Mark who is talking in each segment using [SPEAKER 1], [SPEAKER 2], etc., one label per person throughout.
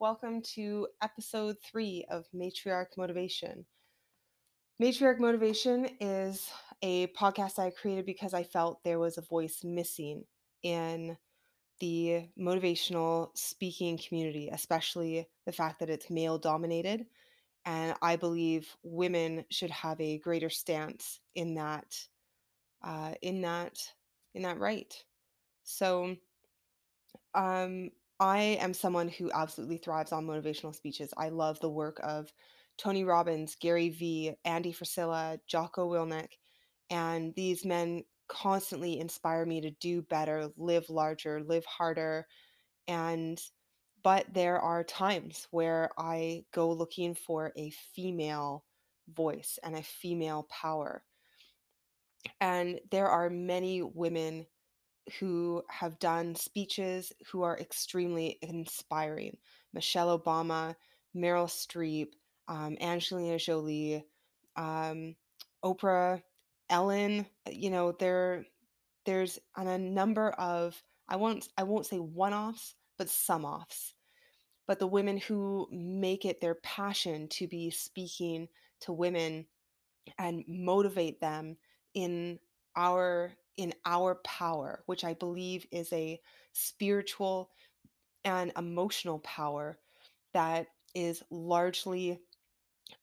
[SPEAKER 1] Welcome to episode three of Matriarch Motivation. Matriarch Motivation is a podcast I created because I felt there was a voice missing in the motivational speaking community, especially the fact that it's male dominated. And I believe women should have a greater stance in that, uh, in that, in that right. So, um, I am someone who absolutely thrives on motivational speeches. I love the work of Tony Robbins, Gary Vee, Andy Frisella, Jocko Willink, and these men constantly inspire me to do better, live larger, live harder. And but there are times where I go looking for a female voice and a female power. And there are many women who have done speeches who are extremely inspiring. Michelle Obama, Meryl Streep, um, Angelina Jolie, um, Oprah, Ellen. You know, there there's on a number of I won't I won't say one-offs, but some offs. But the women who make it their passion to be speaking to women and motivate them in our in our power, which I believe is a spiritual and emotional power that is largely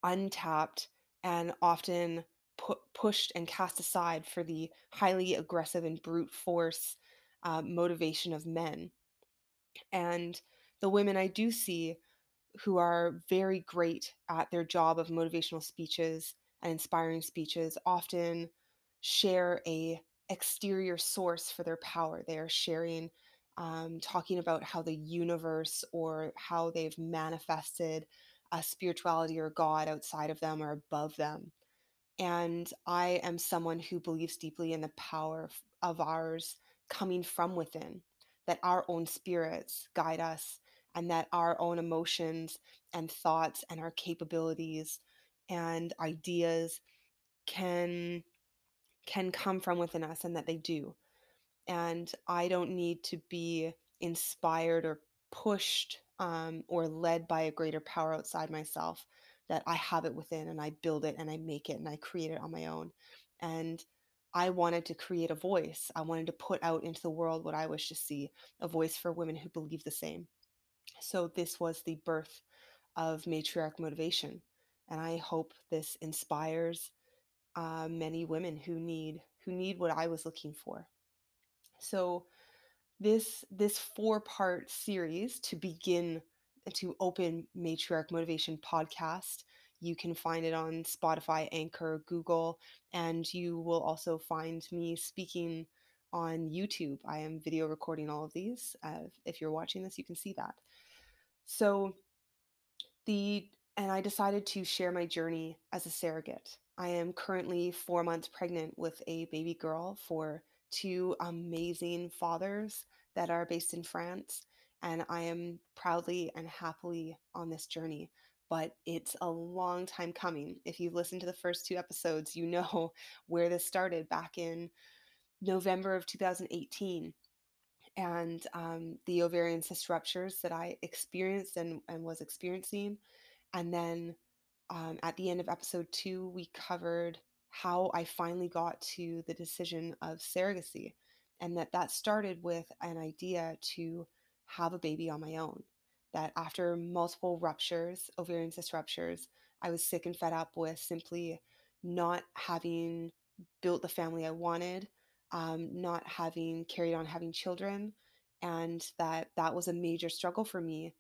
[SPEAKER 1] untapped and often pu- pushed and cast aside for the highly aggressive and brute force uh, motivation of men. And the women I do see who are very great at their job of motivational speeches and inspiring speeches often share a exterior source for their power. They are sharing, um, talking about how the universe or how they've manifested a spirituality or God outside of them or above them. And I am someone who believes deeply in the power of ours coming from within, that our own spirits guide us, and that our own emotions and thoughts and our capabilities and ideas can can come from within us and that they do. And I don't need to be inspired or pushed um, or led by a greater power outside myself, that I have it within and I build it and I make it and I create it on my own. And I wanted to create a voice. I wanted to put out into the world what I wish to see a voice for women who believe the same. So, this was the birth of matriarch motivation. And I hope this inspires uh, many women who need who need what I was looking for. So this this four part series to begin to open matriarch motivation podcast you can find it on spotify anchor google and you will also find me speaking on youtube. I am video recording all of these uh, if you're watching this you can see that. So the and i decided to share my journey as a surrogate I am currently four months pregnant with a baby girl for two amazing fathers that are based in France. And I am proudly and happily on this journey. But it's a long time coming. If you've listened to the first two episodes, you know where this started back in November of 2018 and um, the ovarian cyst ruptures that I experienced and, and was experiencing. And then um, at the end of episode two, we covered how I finally got to the decision of surrogacy, and that that started with an idea to have a baby on my own. That after multiple ruptures, ovarian cyst ruptures, I was sick and fed up with simply not having built the family I wanted, um, not having carried on having children, and that that was a major struggle for me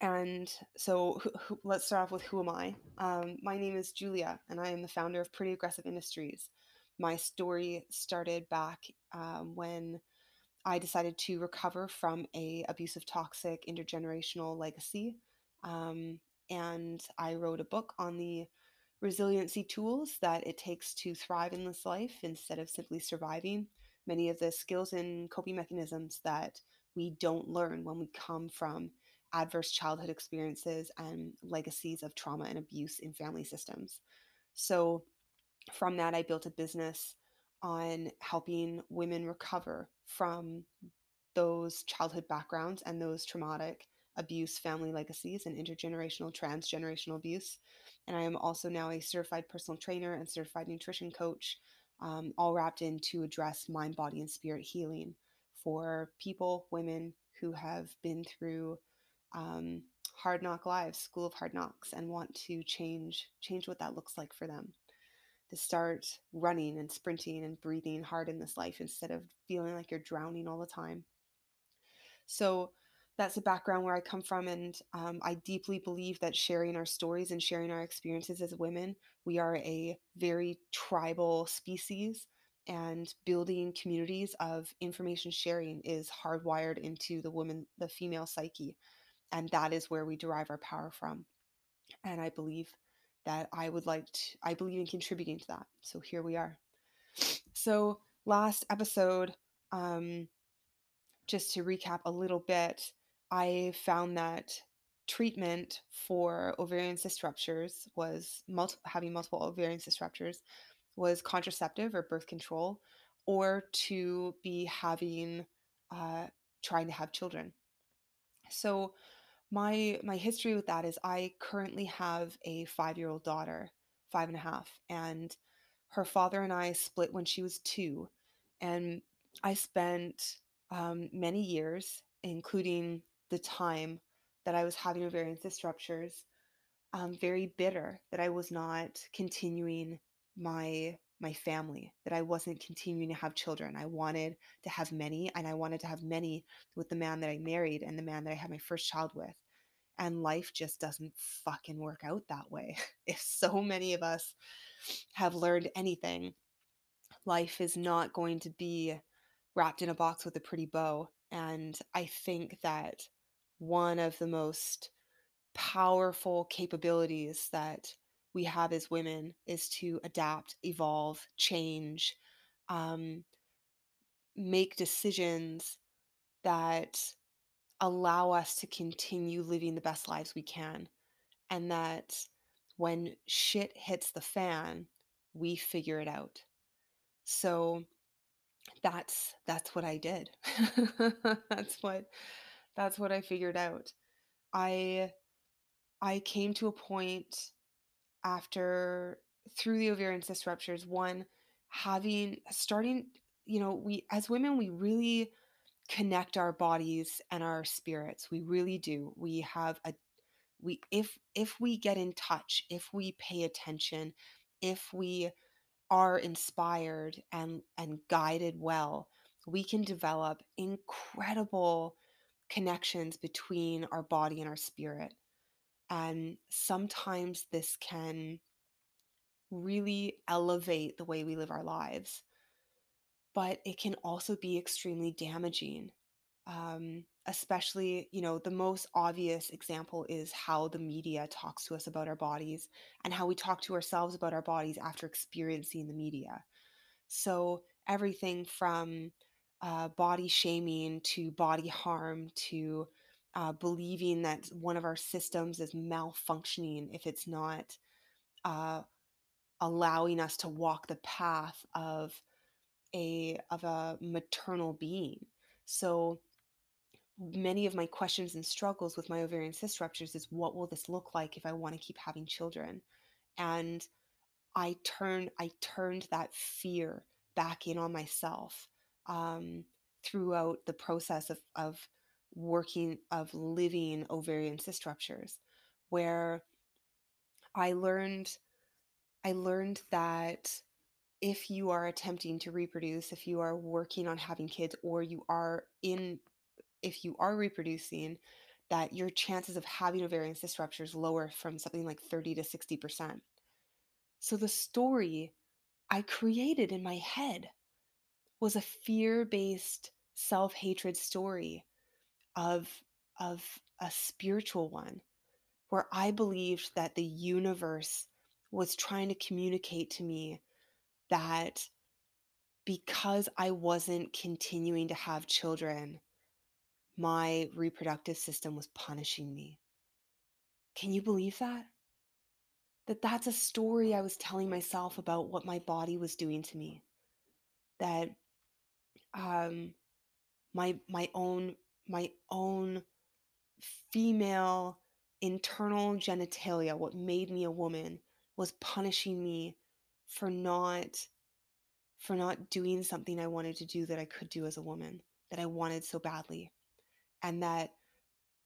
[SPEAKER 1] and so let's start off with who am I? Um, my name is Julia, and I am the founder of Pretty Aggressive Industries. My story started back um, when I decided to recover from a abusive, toxic, intergenerational legacy, um, and I wrote a book on the resiliency tools that it takes to thrive in this life instead of simply surviving. Many of the skills and coping mechanisms that we don't learn when we come from adverse childhood experiences and legacies of trauma and abuse in family systems. So, from that, I built a business on helping women recover from those childhood backgrounds and those traumatic abuse, family legacies, and intergenerational, transgenerational abuse. And I am also now a certified personal trainer and certified nutrition coach, um, all wrapped in to address mind, body, and spirit healing for people, women who have been through um, hard knock lives, school of hard knocks, and want to change change what that looks like for them. To start running and sprinting and breathing hard in this life instead of feeling like you're drowning all the time. So that's the background where I come from, and um, I deeply believe that sharing our stories and sharing our experiences as women, we are a very tribal species, and building communities of information sharing is hardwired into the woman, the female psyche and that is where we derive our power from and i believe that i would like to i believe in contributing to that so here we are. So last episode um, just to recap a little bit i found that treatment for ovarian cyst ruptures was multi- having multiple ovarian cyst ruptures was contraceptive or birth control or to be having uh, trying to have children. So my my history with that is I currently have a five year old daughter, five and a half, and her father and I split when she was two, and I spent um, many years, including the time that I was having ovarian cyst ruptures, um, very bitter that I was not continuing my my family that I wasn't continuing to have children. I wanted to have many, and I wanted to have many with the man that I married and the man that I had my first child with. And life just doesn't fucking work out that way. If so many of us have learned anything, life is not going to be wrapped in a box with a pretty bow. And I think that one of the most powerful capabilities that we have as women is to adapt, evolve, change, um, make decisions that allow us to continue living the best lives we can. And that when shit hits the fan, we figure it out. So that's that's what I did. that's what that's what I figured out. I I came to a point after through the ovarian cyst ruptures, one having starting, you know, we as women, we really connect our bodies and our spirits. We really do. We have a we if if we get in touch, if we pay attention, if we are inspired and and guided well, we can develop incredible connections between our body and our spirit. And sometimes this can really elevate the way we live our lives. But it can also be extremely damaging. Um, especially, you know, the most obvious example is how the media talks to us about our bodies and how we talk to ourselves about our bodies after experiencing the media. So, everything from uh, body shaming to body harm to uh, believing that one of our systems is malfunctioning if it's not uh, allowing us to walk the path of a of a maternal being. So many of my questions and struggles with my ovarian cyst ruptures is what will this look like if I want to keep having children? And I turned I turned that fear back in on myself um, throughout the process of, of working of living ovarian cyst ruptures, where I learned I learned that if you are attempting to reproduce, if you are working on having kids, or you are in if you are reproducing, that your chances of having ovarian cyst ruptures lower from something like 30 to 60%. So the story I created in my head was a fear-based self-hatred story of of a spiritual one where I believed that the universe was trying to communicate to me that because I wasn't continuing to have children, my reproductive system was punishing me. Can you believe that? That that's a story I was telling myself about what my body was doing to me. That um my my own my own female internal genitalia, what made me a woman, was punishing me for not for not doing something I wanted to do that I could do as a woman, that I wanted so badly. And that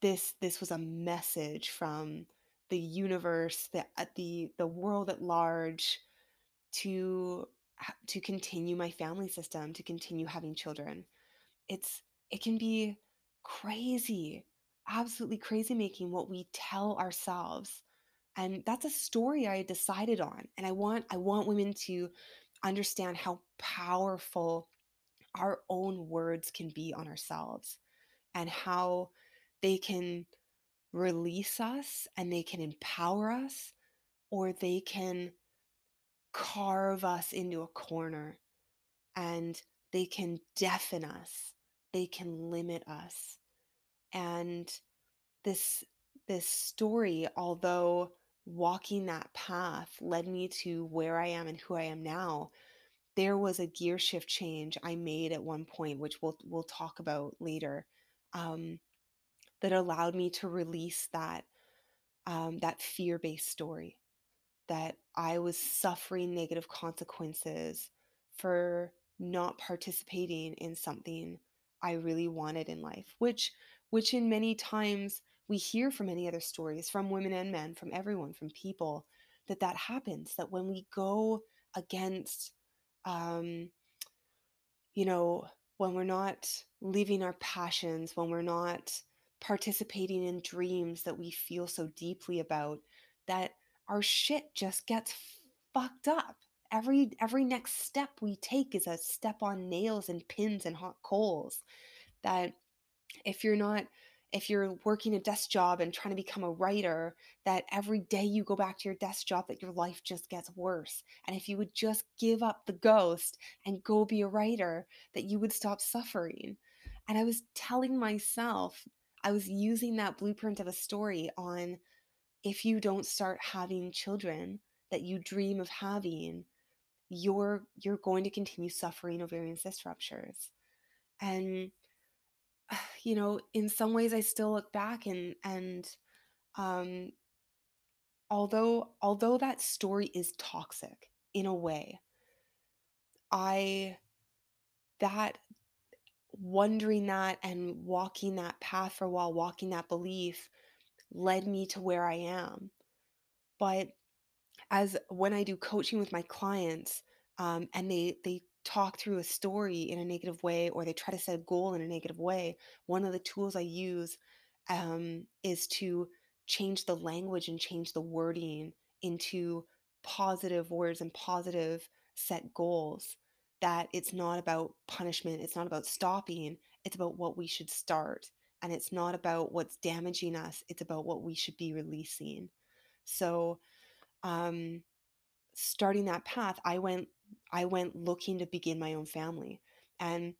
[SPEAKER 1] this this was a message from the universe, the uh, the the world at large to to continue my family system, to continue having children. It's it can be crazy, absolutely crazy making what we tell ourselves. And that's a story I decided on. And I want I want women to understand how powerful our own words can be on ourselves and how they can release us and they can empower us or they can carve us into a corner and they can deafen us they can limit us. And this this story although walking that path led me to where i am and who i am now there was a gear shift change i made at one point which we'll we'll talk about later um, that allowed me to release that um, that fear-based story that I was suffering negative consequences for not participating in something I really wanted in life, which which in many times we hear from many other stories from women and men, from everyone, from people that that happens that when we go against um you know, when we're not living our passions, when we're not participating in dreams that we feel so deeply about, that our shit just gets fucked up. Every every next step we take is a step on nails and pins and hot coals. That if you're not if you're working a desk job and trying to become a writer, that every day you go back to your desk job, that your life just gets worse. And if you would just give up the ghost and go be a writer, that you would stop suffering. And I was telling myself, I was using that blueprint of a story on if you don't start having children that you dream of having, you're you're going to continue suffering ovarian cyst ruptures. And you know, in some ways I still look back and and um although although that story is toxic in a way, I that wondering that and walking that path for a while, walking that belief led me to where I am. But as when I do coaching with my clients, um, and they they talk through a story in a negative way, or they try to set a goal in a negative way, one of the tools I use um, is to change the language and change the wording into positive words and positive set goals. That it's not about punishment, it's not about stopping, it's about what we should start and it's not about what's damaging us it's about what we should be releasing so um starting that path i went i went looking to begin my own family and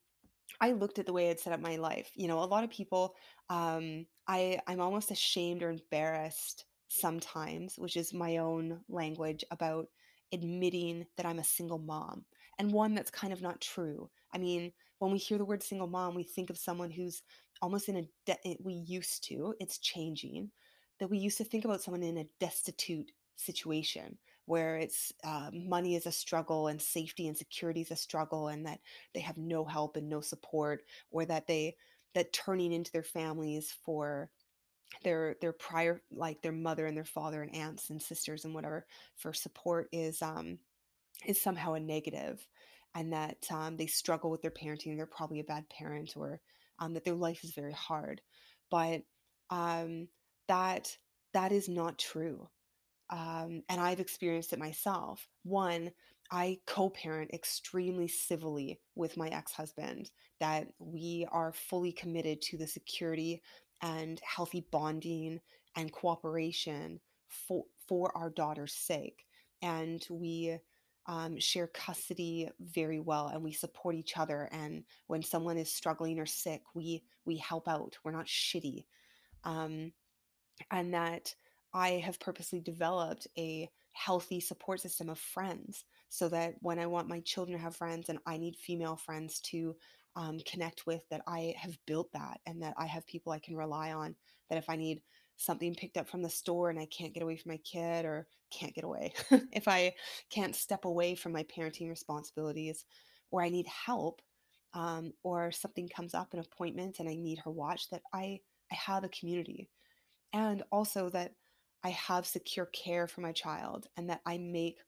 [SPEAKER 1] i looked at the way i'd set up my life you know a lot of people um i i'm almost ashamed or embarrassed sometimes which is my own language about admitting that i'm a single mom and one that's kind of not true. I mean when we hear the word single mom we think of someone who's almost in a de- we used to it's changing that we used to think about someone in a destitute situation where it's uh, money is a struggle and safety and security is a struggle and that they have no help and no support or that they that turning into their families for their their prior like their mother and their father and aunts and sisters and whatever for support is um is somehow a negative and that um, they struggle with their parenting they're probably a bad parent or um, that their life is very hard. But um, that that is not true. Um, and I've experienced it myself. One, I co parent extremely civilly with my ex husband, that we are fully committed to the security and healthy bonding and cooperation for, for our daughter's sake. And we um, share custody very well and we support each other and when someone is struggling or sick we we help out we're not shitty um, and that i have purposely developed a healthy support system of friends so that when i want my children to have friends and i need female friends to um, connect with that I have built that and that I have people I can rely on. That if I need something picked up from the store and I can't get away from my kid or can't get away, if I can't step away from my parenting responsibilities or I need help um, or something comes up, an appointment, and I need her watch, that I, I have a community. And also that I have secure care for my child and that I make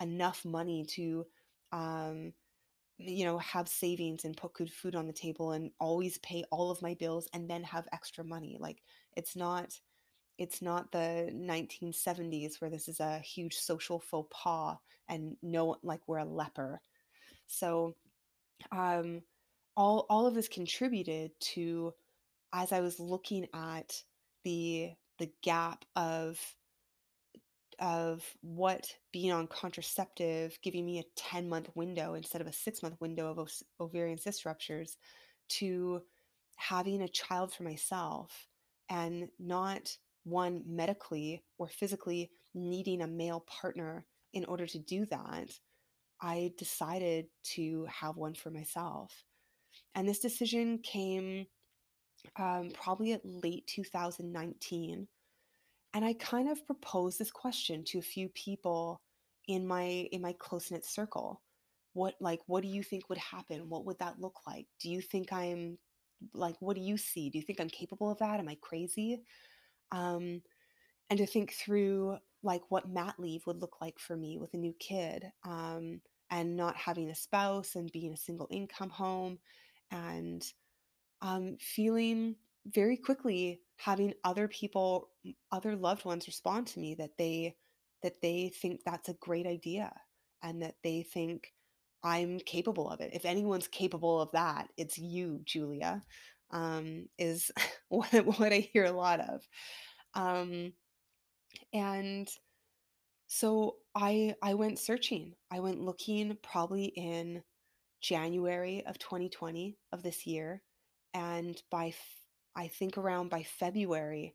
[SPEAKER 1] enough money to um, you know, have savings and put good food on the table and always pay all of my bills and then have extra money. Like it's not it's not the 1970s where this is a huge social faux pas and no like we're a leper. So um all all of this contributed to as I was looking at the the gap of of what being on contraceptive giving me a 10 month window instead of a six month window of ovarian cyst ruptures to having a child for myself and not one medically or physically needing a male partner in order to do that, I decided to have one for myself. And this decision came um, probably at late 2019 and I kind of proposed this question to a few people in my in my close knit circle. What like what do you think would happen? What would that look like? Do you think I'm like what do you see? Do you think I'm capable of that? Am I crazy? Um, and to think through like what mat leave would look like for me with a new kid um, and not having a spouse and being a single income home and um, feeling very quickly having other people other loved ones respond to me that they that they think that's a great idea and that they think i'm capable of it. If anyone's capable of that it's you julia um, is what, what i hear a lot of. Um, and so i i went searching. I went looking probably in january of 2020 of this year and by I think around by February,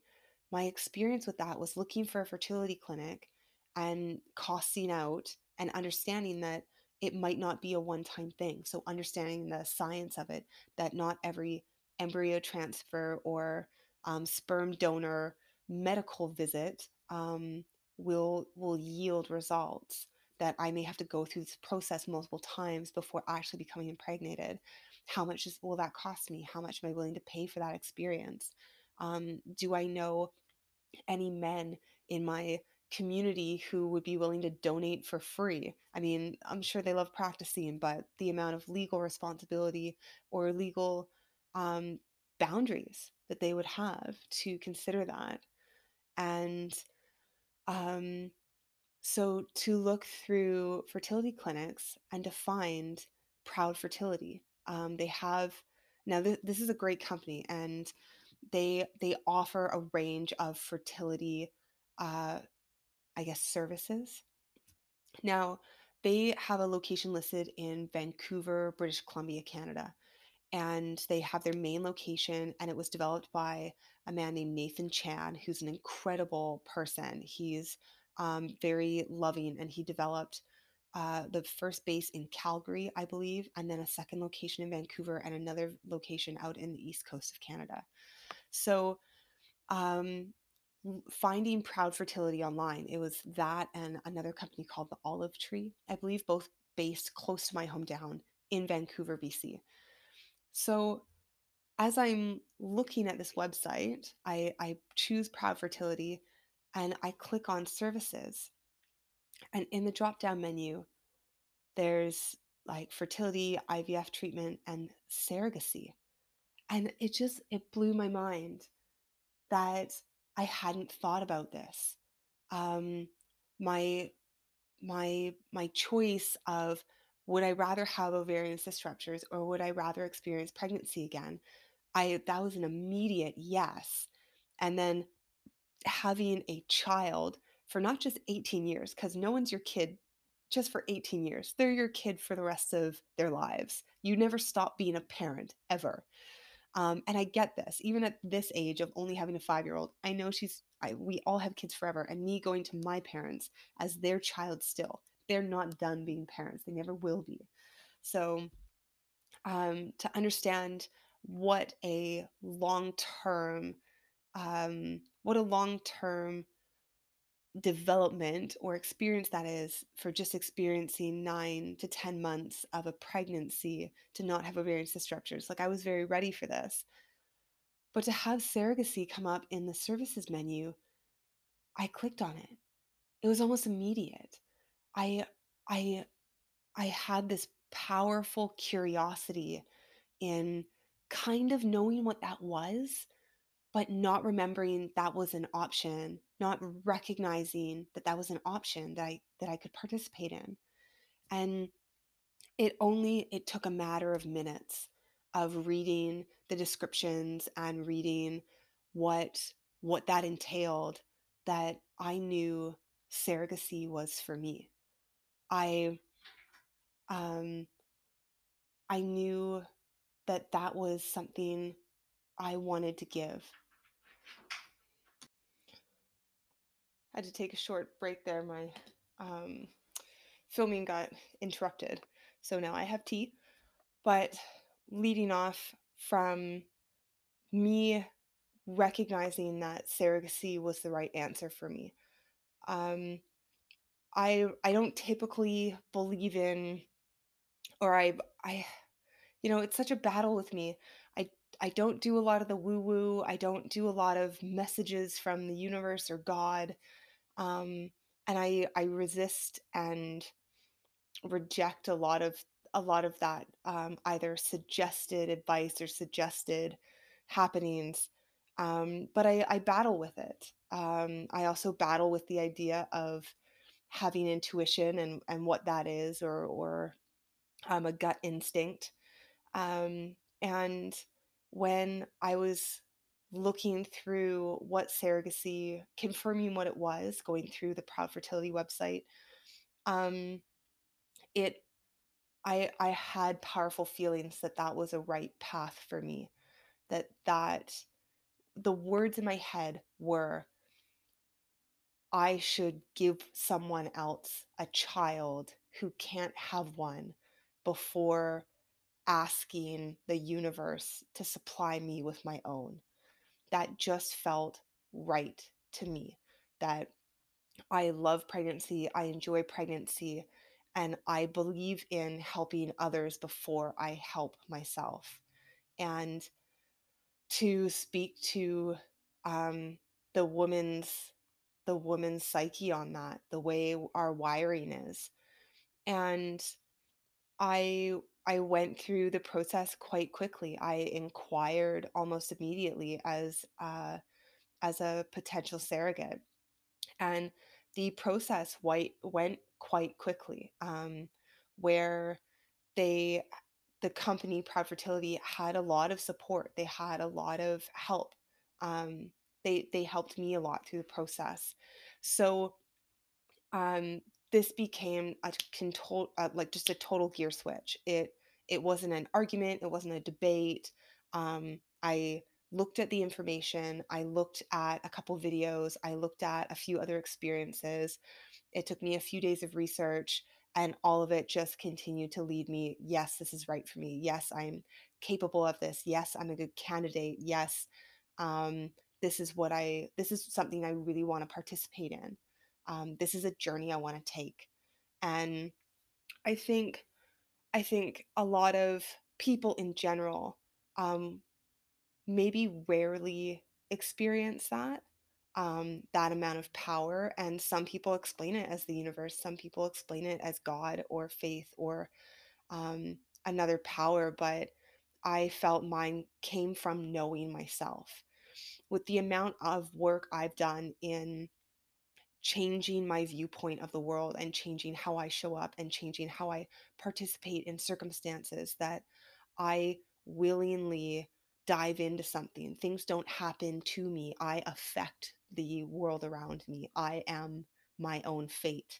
[SPEAKER 1] my experience with that was looking for a fertility clinic and costing out and understanding that it might not be a one time thing. So, understanding the science of it, that not every embryo transfer or um, sperm donor medical visit um, will will yield results that I may have to go through this process multiple times before actually becoming impregnated how much is, will that cost me? How much am I willing to pay for that experience? Um, do I know any men in my community who would be willing to donate for free? I mean, I'm sure they love practicing, but the amount of legal responsibility or legal um, boundaries that they would have to consider that. And um, so to look through fertility clinics and to find proud fertility um, they have now th- this is a great company and they they offer a range of fertility uh, I guess services. Now they have a location listed in Vancouver, British Columbia, Canada. And they have their main location, and it was developed by a man named Nathan Chan, who's an incredible person. He's um, very loving, and he developed uh, the first base in Calgary, I believe, and then a second location in Vancouver and another location out in the east coast of Canada. So, um, finding Proud Fertility online, it was that and another company called the Olive Tree, I believe, both based close to my hometown in Vancouver, BC. So, as I'm looking at this website, I, I choose Proud Fertility and I click on services and in the drop down menu, there's like fertility, IVF treatment, and surrogacy. And it just, it blew my mind that I hadn't thought about this. Um, my, my, my choice of would I rather have ovarian cyst ruptures or would I rather experience pregnancy again? I, that was an immediate yes. And then having a child for not just 18 years, because no one's your kid just for 18 years. They're your kid for the rest of their lives. You never stop being a parent ever. Um, and I get this, even at this age of only having a five year old. I know she's, I, we all have kids forever. And me going to my parents as their child still, they're not done being parents. They never will be. So um, to understand what a long term um, what a long term development or experience that is for just experiencing nine to 10 months of a pregnancy to not have ovarian cyst ruptures. Like I was very ready for this. But to have surrogacy come up in the services menu, I clicked on it. It was almost immediate. I, I, I had this powerful curiosity in kind of knowing what that was, but not remembering that was an option not recognizing that that was an option that I that I could participate in. And it only it took a matter of minutes of reading the descriptions and reading what what that entailed that I knew surrogacy was for me. I um I knew that that was something I wanted to give. Had to take a short break there. My um, filming got interrupted. So now I have tea. But leading off from me recognizing that surrogacy was the right answer for me. Um, I I don't typically believe in, or I I, you know, it's such a battle with me. I don't do a lot of the woo woo. I don't do a lot of messages from the universe or God um, and I I resist and reject a lot of a lot of that um, either suggested advice or suggested happenings. Um, but I, I battle with it. Um, I also battle with the idea of having intuition and, and what that is, or or um, a gut instinct. Um, and when I was looking through what surrogacy, confirming what it was, going through the Proud Fertility website, um, it I I had powerful feelings that that was a right path for me. That that the words in my head were I should give someone else a child who can't have one before asking the universe to supply me with my own that just felt right to me. That I love pregnancy, I enjoy pregnancy, and I believe in helping others before I help myself. And to speak to um, the woman's the woman's psyche on that, the way our wiring is. And I I went through the process quite quickly. I inquired almost immediately as uh, as a potential surrogate, and the process white went quite quickly. Um, where they the company Proud Fertility had a lot of support. They had a lot of help. Um, they they helped me a lot through the process. So um, this became a control uh, like just a total gear switch. It it wasn't an argument it wasn't a debate. Um, i looked at the information i looked at a couple videos i looked at a few other experiences. It took me a few days of research and all of it just continued to lead me yes this is right for me. Yes i'm capable of this. Yes i'm a good candidate. Yes um, this is what i this is something i really want to participate in um, this is a journey I want to take. And I think, I think a lot of people in general um, maybe rarely experience that um, that amount of power. And some people explain it as the universe. Some people explain it as God or faith or um, another power. But I felt mine came from knowing myself. With the amount of work I've done in changing my viewpoint of the world and changing how I show up and changing how I participate in circumstances that I willingly dive into something. Things don't happen to me. I affect the world around me. I am my own fate.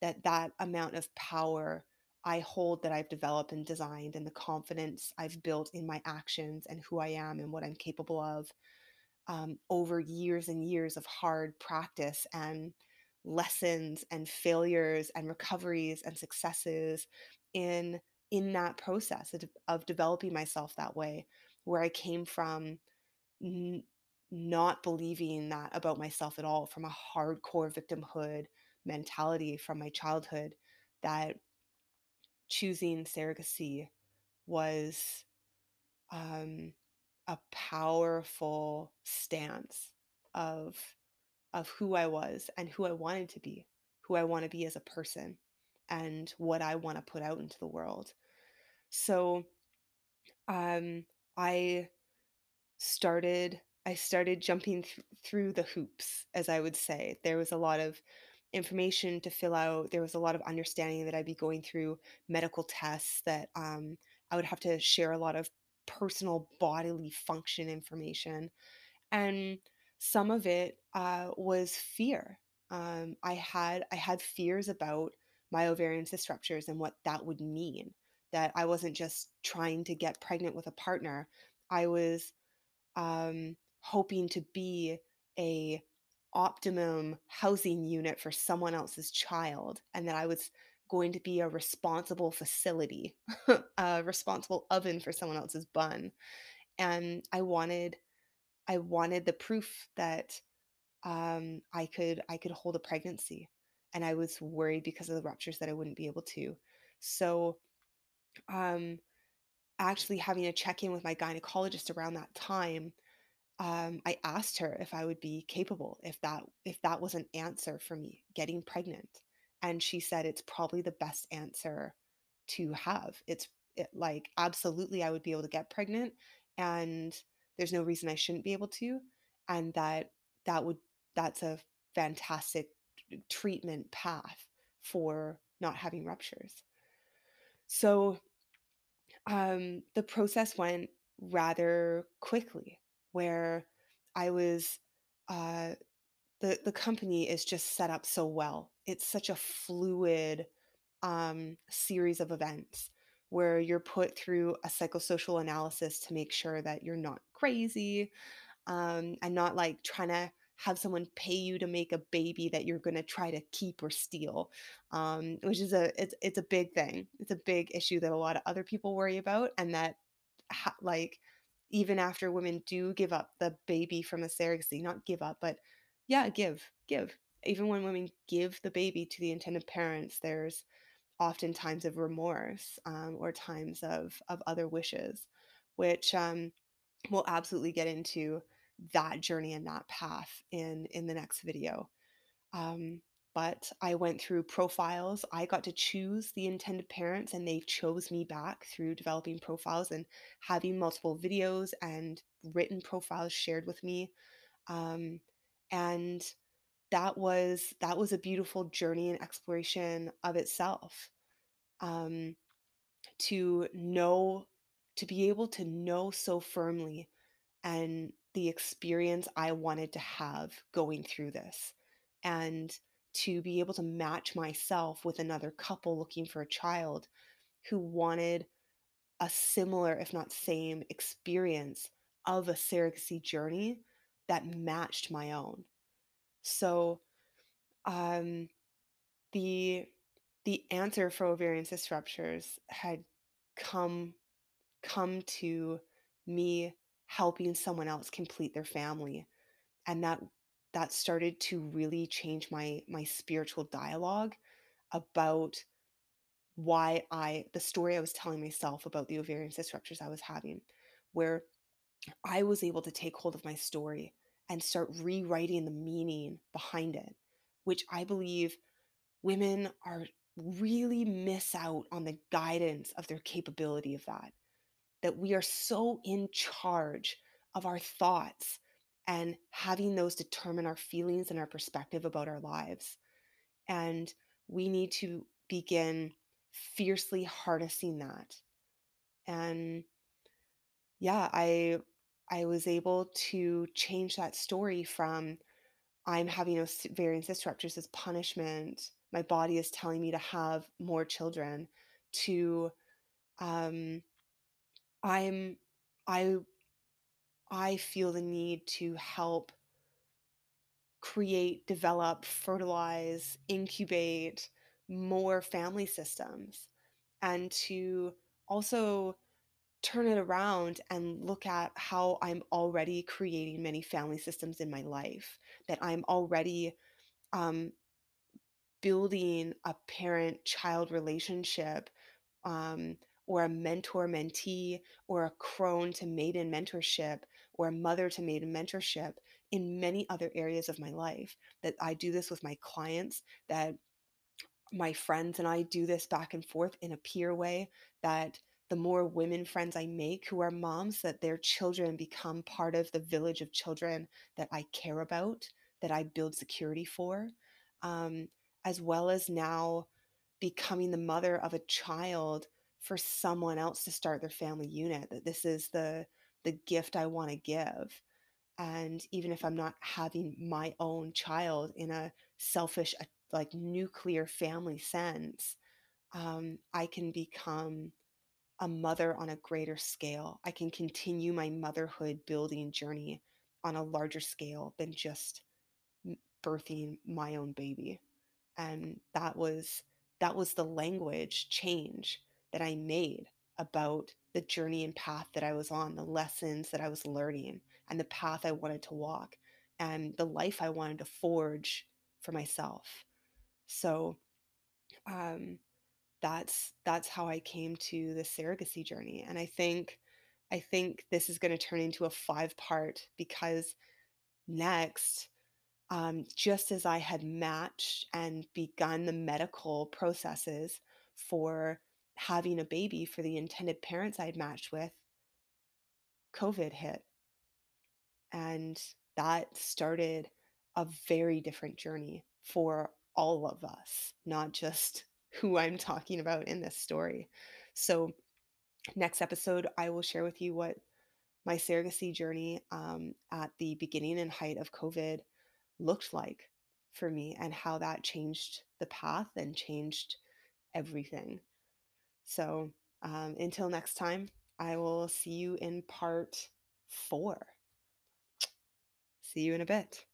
[SPEAKER 1] That that amount of power I hold that I've developed and designed and the confidence I've built in my actions and who I am and what I'm capable of um, over years and years of hard practice and lessons and failures and recoveries and successes in in that process of, of developing myself that way, where I came from n- not believing that about myself at all, from a hardcore victimhood mentality from my childhood, that choosing surrogacy was um, a powerful stance of of who I was and who I wanted to be, who I want to be as a person, and what I want to put out into the world. So, um, I started I started jumping th- through the hoops, as I would say. There was a lot of information to fill out. There was a lot of understanding that I'd be going through medical tests that um, I would have to share a lot of personal bodily function information. And some of it uh, was fear. Um, I had I had fears about my ovarian cyst ruptures and what that would mean. That I wasn't just trying to get pregnant with a partner. I was um, hoping to be a optimum housing unit for someone else's child and that I was going to be a responsible facility, a responsible oven for someone else's bun. And I wanted I wanted the proof that um, I could I could hold a pregnancy, and I was worried because of the ruptures that I wouldn't be able to. So, um, actually having a check in with my gynecologist around that time um, I asked her if I would be capable, if that if that was an answer for me getting pregnant, and she said it's probably the best answer to have. It's it, like absolutely I would be able to get pregnant, and there's no reason I shouldn't be able to, and that that would that's a fantastic treatment path for not having ruptures. So um, the process went rather quickly where I was uh, the the company is just set up so well. It's such a fluid um, series of events where you're put through a psychosocial analysis to make sure that you're not crazy um, and not like trying to have someone pay you to make a baby that you're going to try to keep or steal um, which is a it's, it's a big thing it's a big issue that a lot of other people worry about and that ha- like even after women do give up the baby from a surrogacy, not give up, but yeah, give, give. Even when women give the baby to the intended parents, there's often times of remorse um, or times of of other wishes, which um, we'll absolutely get into that journey and that path in in the next video. Um, but I went through profiles. I got to choose the intended parents, and they chose me back through developing profiles and having multiple videos and written profiles shared with me. Um, and that was that was a beautiful journey and exploration of itself. Um, to know, to be able to know so firmly, and the experience I wanted to have going through this, and to be able to match myself with another couple looking for a child who wanted a similar, if not same, experience of a surrogacy journey that matched my own. So, um, the the answer for ovarian cyst ruptures had come come to me helping someone else complete their family, and that that started to really change my my spiritual dialogue about why I the story I was telling myself about the ovarian cyst ruptures I was having, where I was able to take hold of my story and start rewriting the meaning behind it, which I believe women are really miss out on the guidance of their capability of that. That we are so in charge of our thoughts and having those determine our feelings and our perspective about our lives. And we need to begin fiercely harnessing that. And yeah, I I was able to change that story from I'm having ovarian cyst ruptures as punishment. My body is telling me to have more children. To um, I'm I I feel the need to help create, develop, fertilize, incubate more family systems. and to also turn it around and look at how I'm already creating many family systems in my life, that I'm already um, building a parent child relationship um, or a mentor mentee or a crone to maiden mentorship or a mother to maiden mentorship in many other areas of my life. That I do this with my clients, that my friends and I do this back and forth in a peer way, that the more women friends I make who are moms, that their children become part of the village of children that I care about, that I build security for, um, as well as now becoming the mother of a child for someone else to start their family unit. That this is the the gift I want to give. And even if I'm not having my own child in a selfish, like nuclear family sense, um, I can become a mother on a greater scale. I can continue my motherhood building journey on a larger scale than just birthing my own baby. And that was that was the language change that I made about the journey and path that I was on, the lessons that I was learning, and the path I wanted to walk, and the life I wanted to forge for myself. So, um, that's that's how I came to the surrogacy journey, and I think I think this is going to turn into a five part because next um, just as I had matched and begun the medical processes for having a baby for the intended parents I had matched with, COVID hit. And that started a very different journey for all of us, not just who I'm talking about in this story. So, next episode, I will share with you what my surrogacy journey um, at the beginning and height of COVID looked like for me and how that changed the path and changed everything. So, um, until next time, I will see you in part four. See you in a bit.